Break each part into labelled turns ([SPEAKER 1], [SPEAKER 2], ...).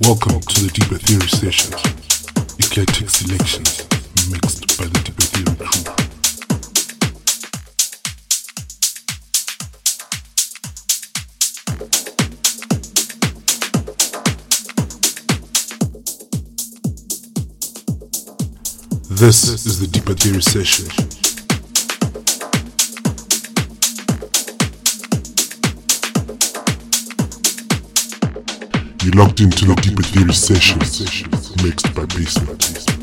[SPEAKER 1] Welcome to the Deeper Theory Sessions. Eclectic selections mixed by the Deeper Theory crew. This is the Deeper Theory Session. You locked into the Deeper Theory Sessions mixed by Bassment.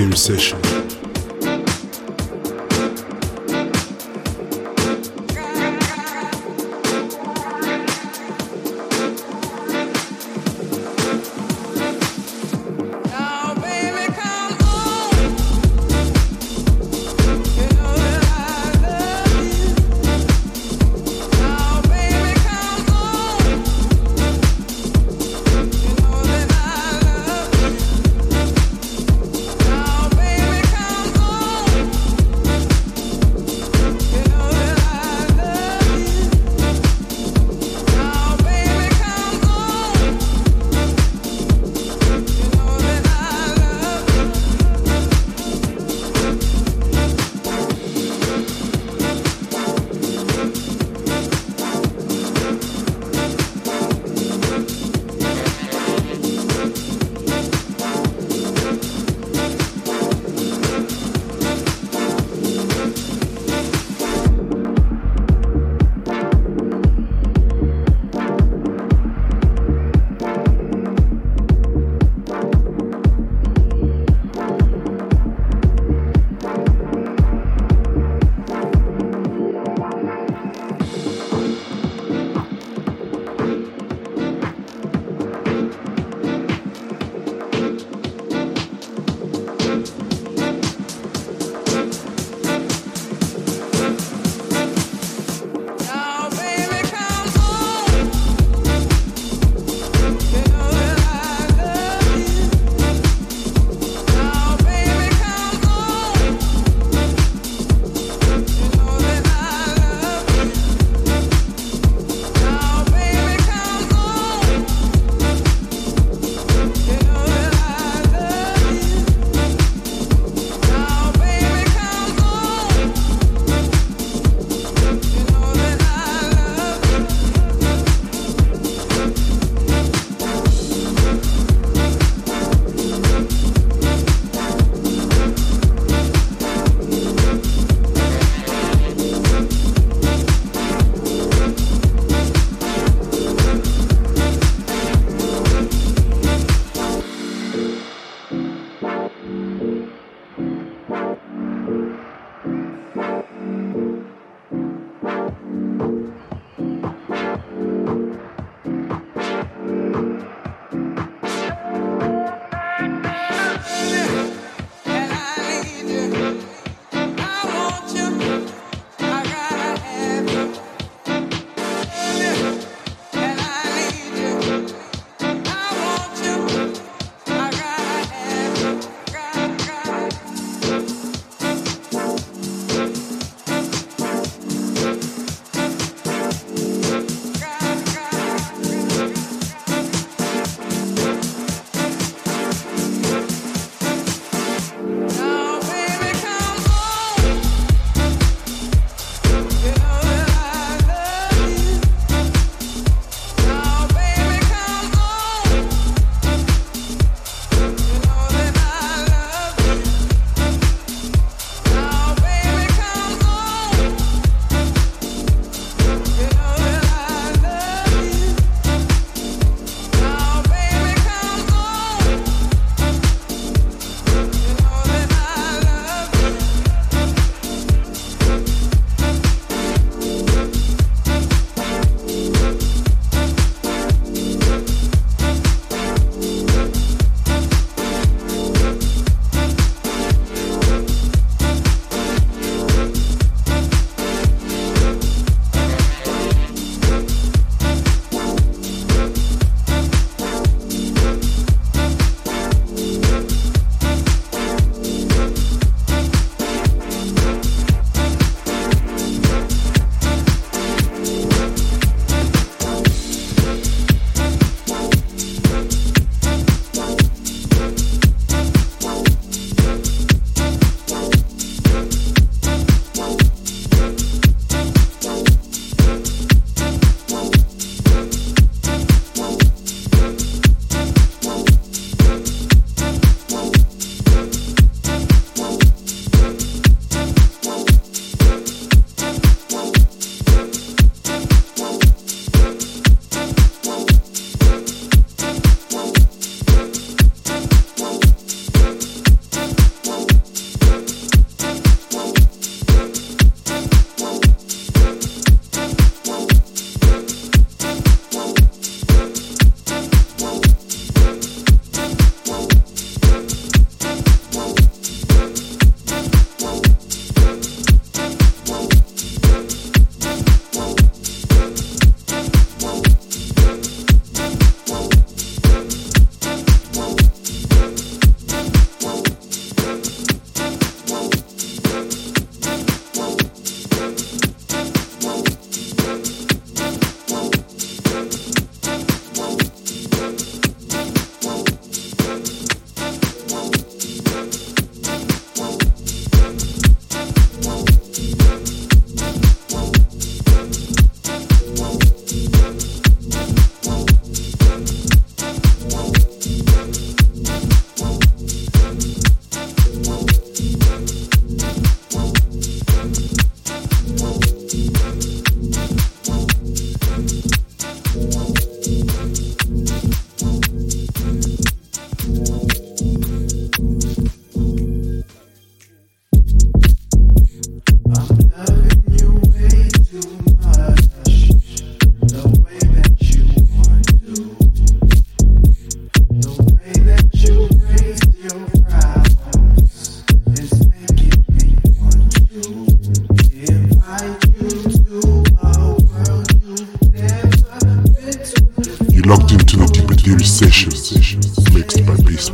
[SPEAKER 1] Theory session.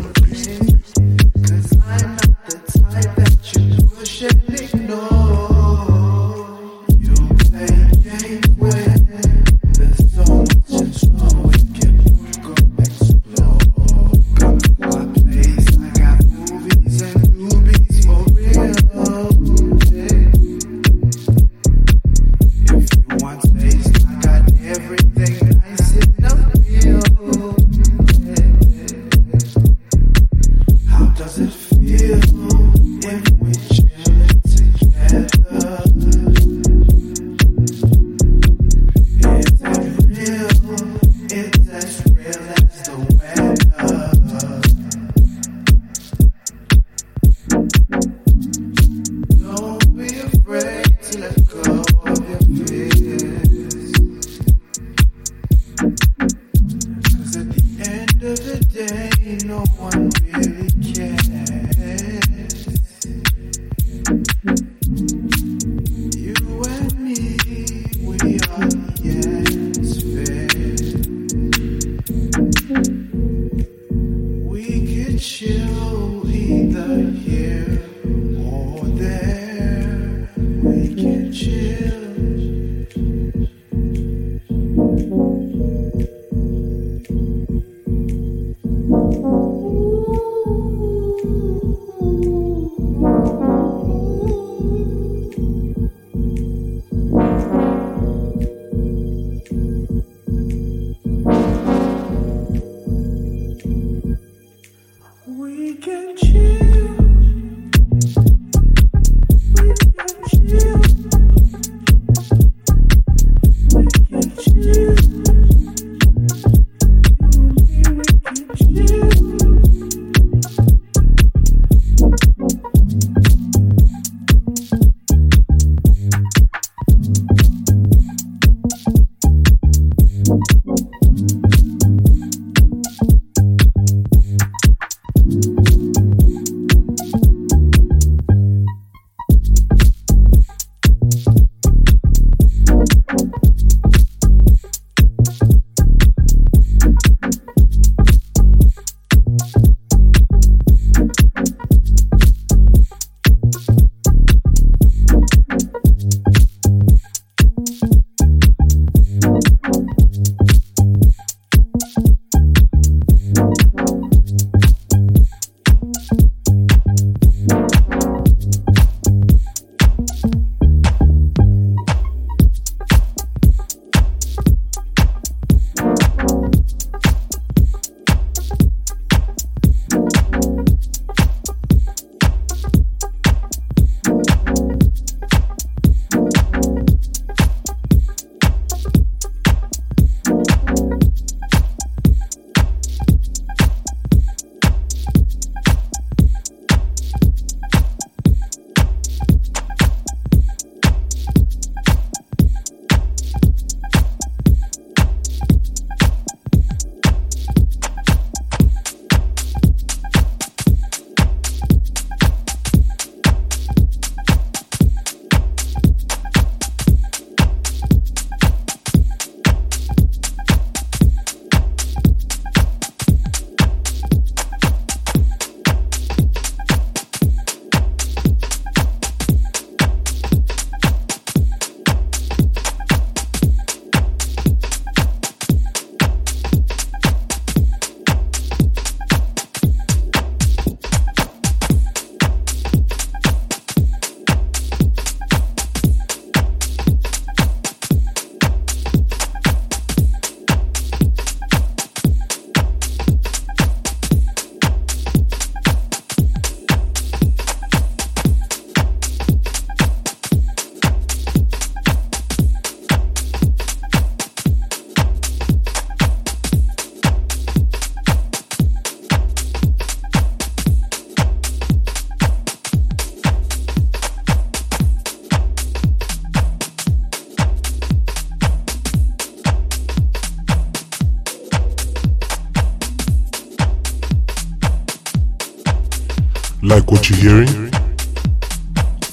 [SPEAKER 1] By Bassment.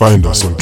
[SPEAKER 1] Find us on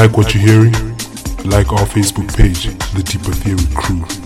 [SPEAKER 1] Like what you're hearing? Like our Facebook page, The Deeper Theory Crew.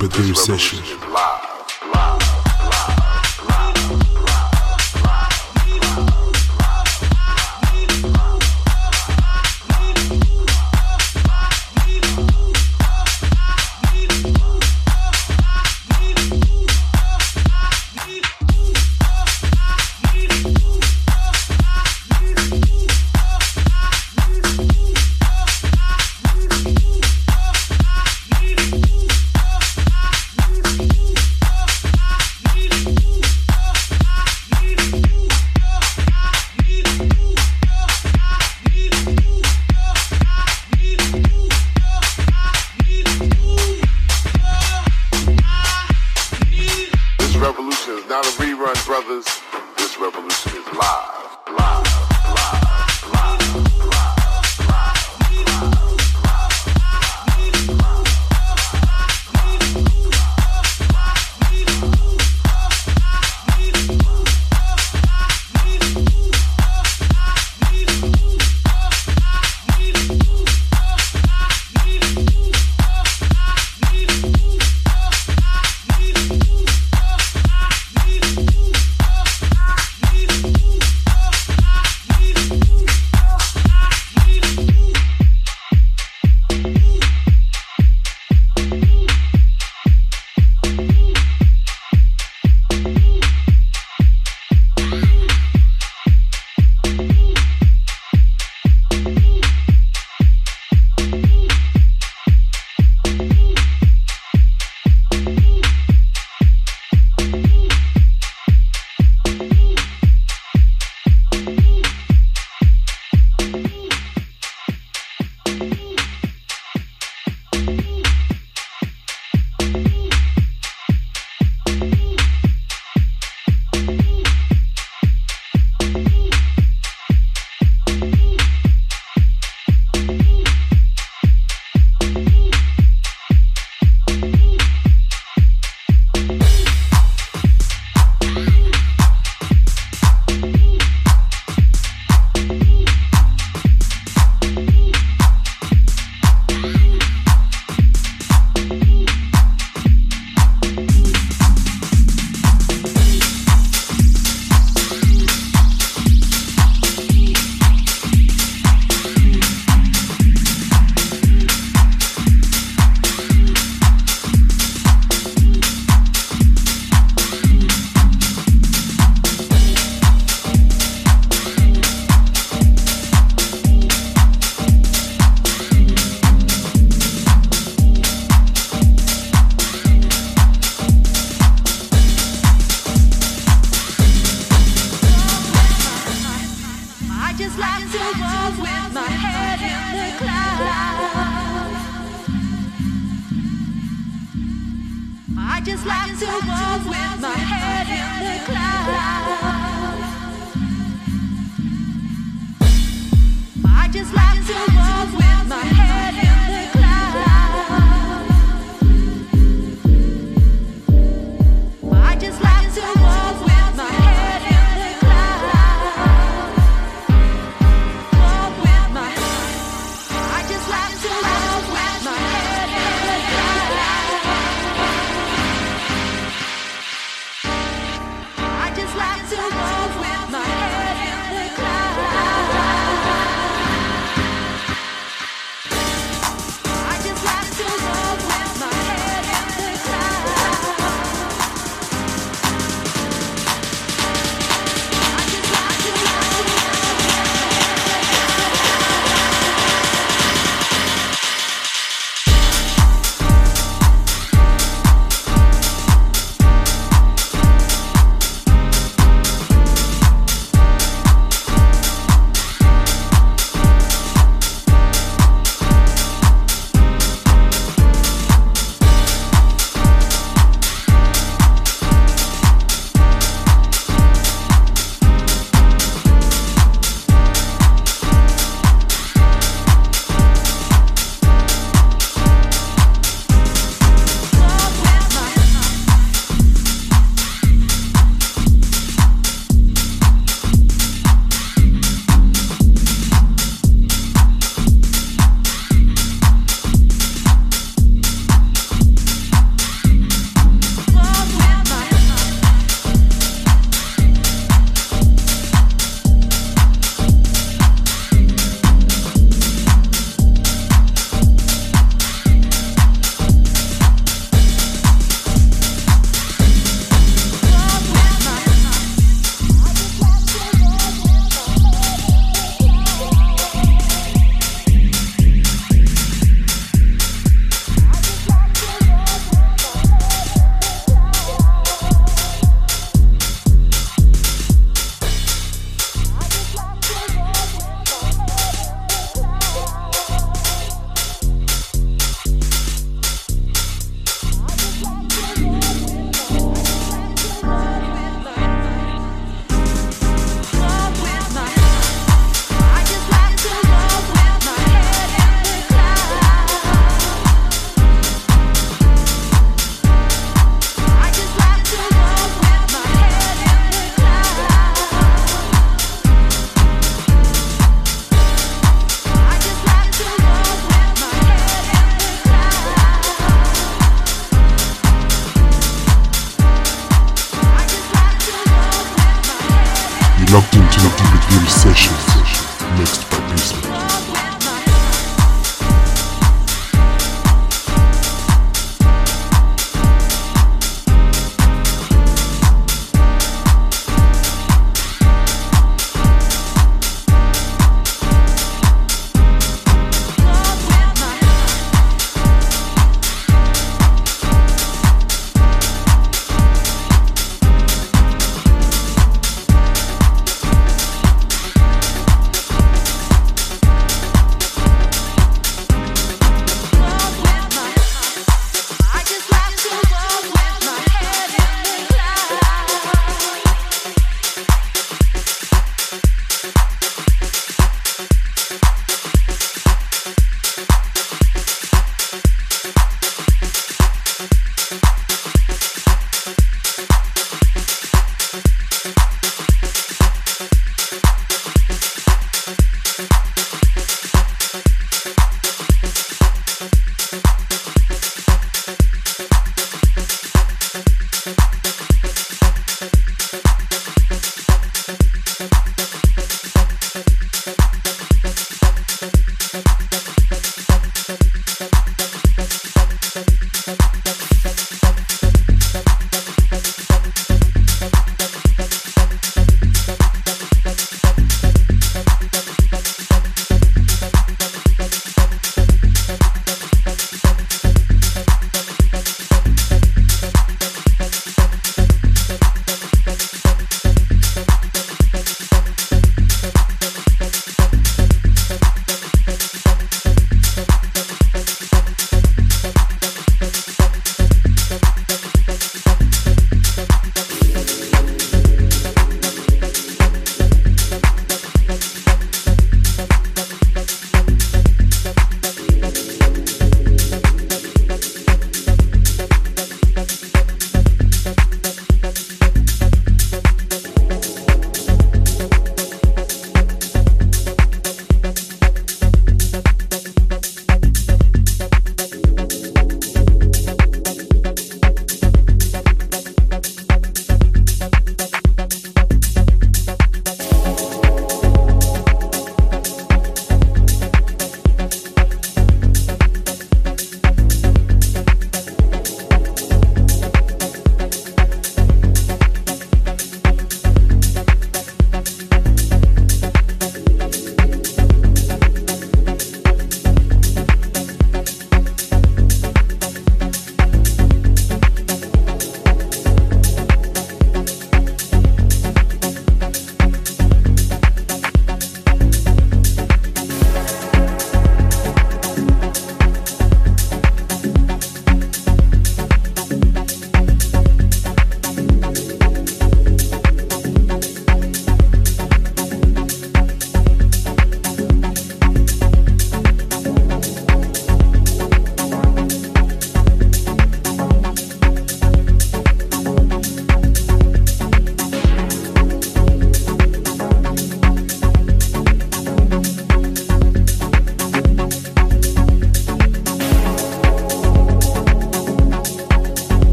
[SPEAKER 1] Deeper Theory Session. just like to walk with my head in the clouds. I just like to walk with my head
[SPEAKER 2] in
[SPEAKER 3] the clouds. I just like to walk with my head.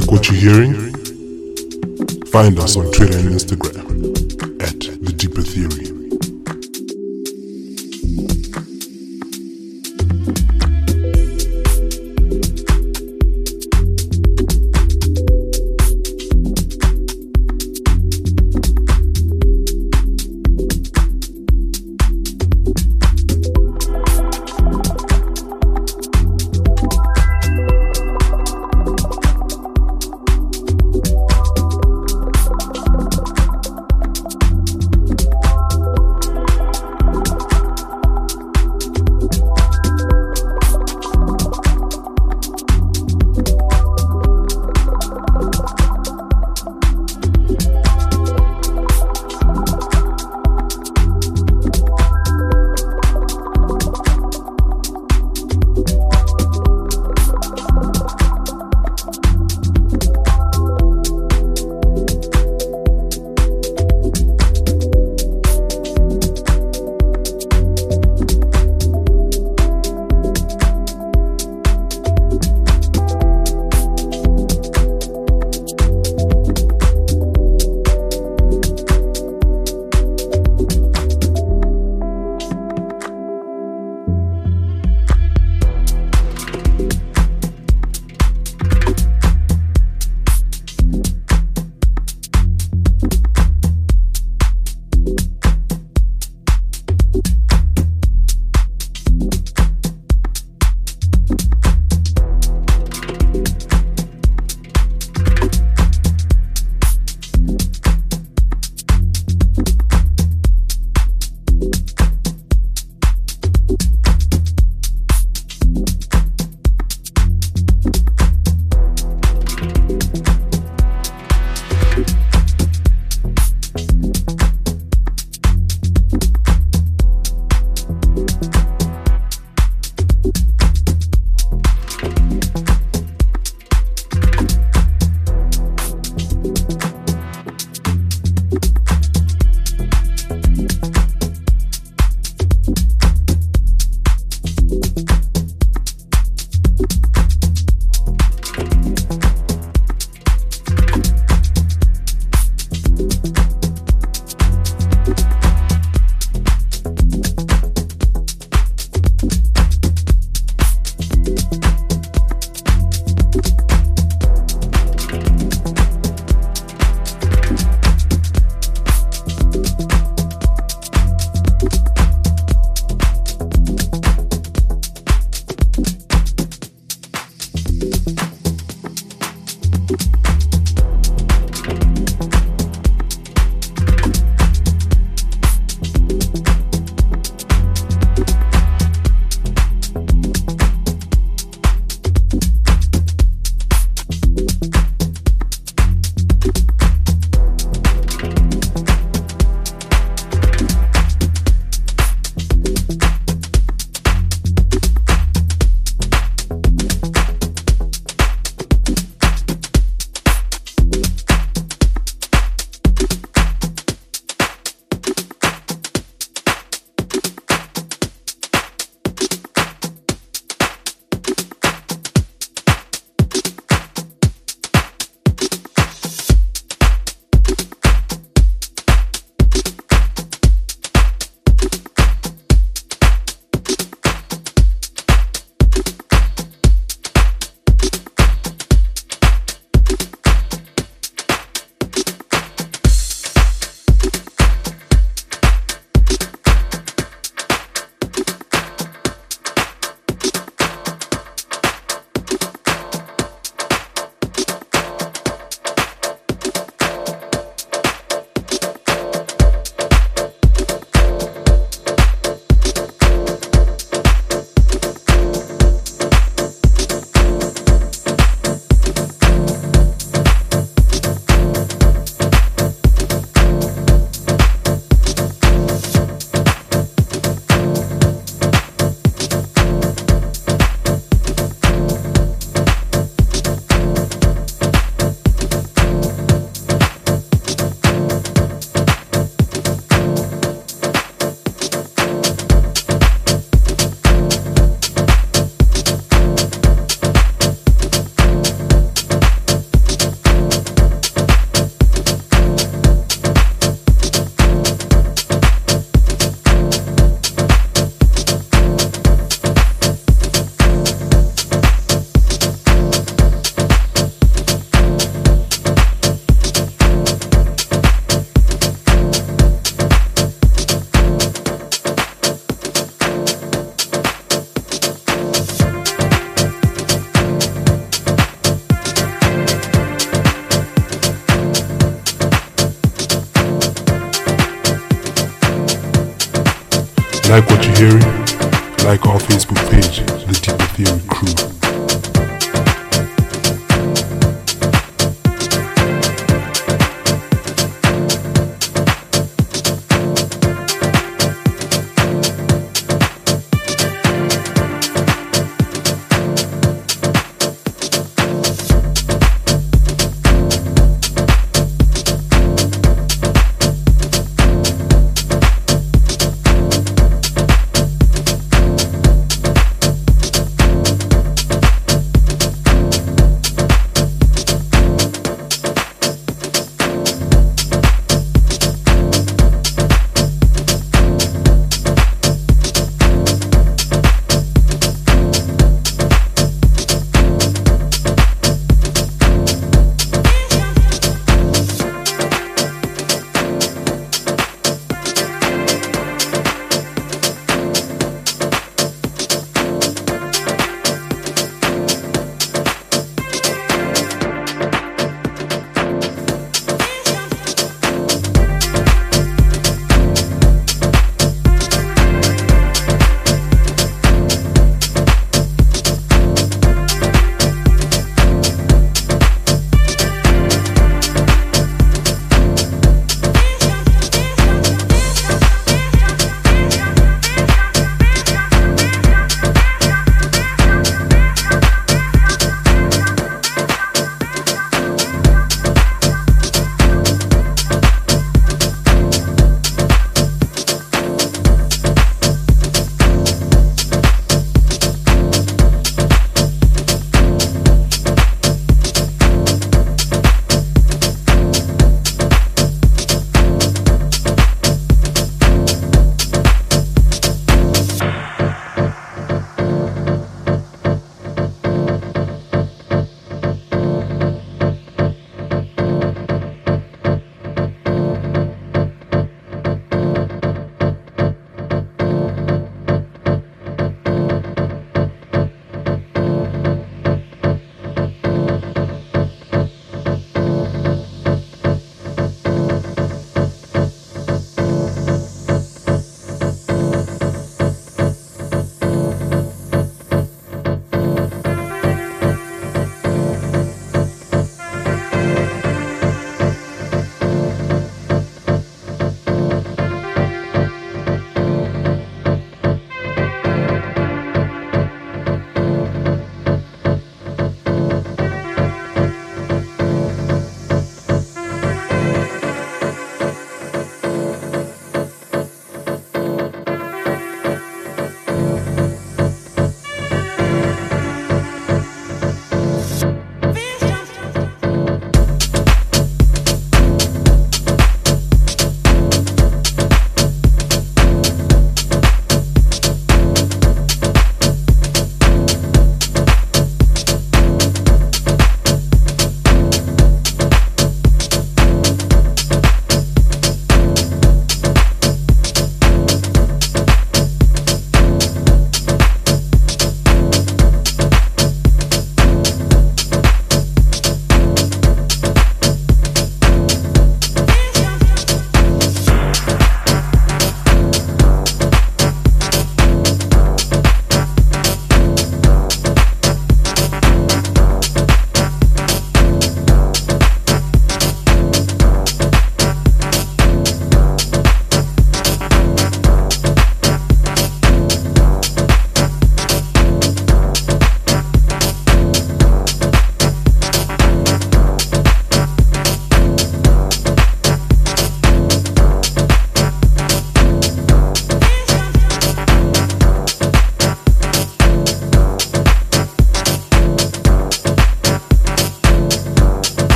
[SPEAKER 3] Like what you're hearing? Find us on Twitter and Instagram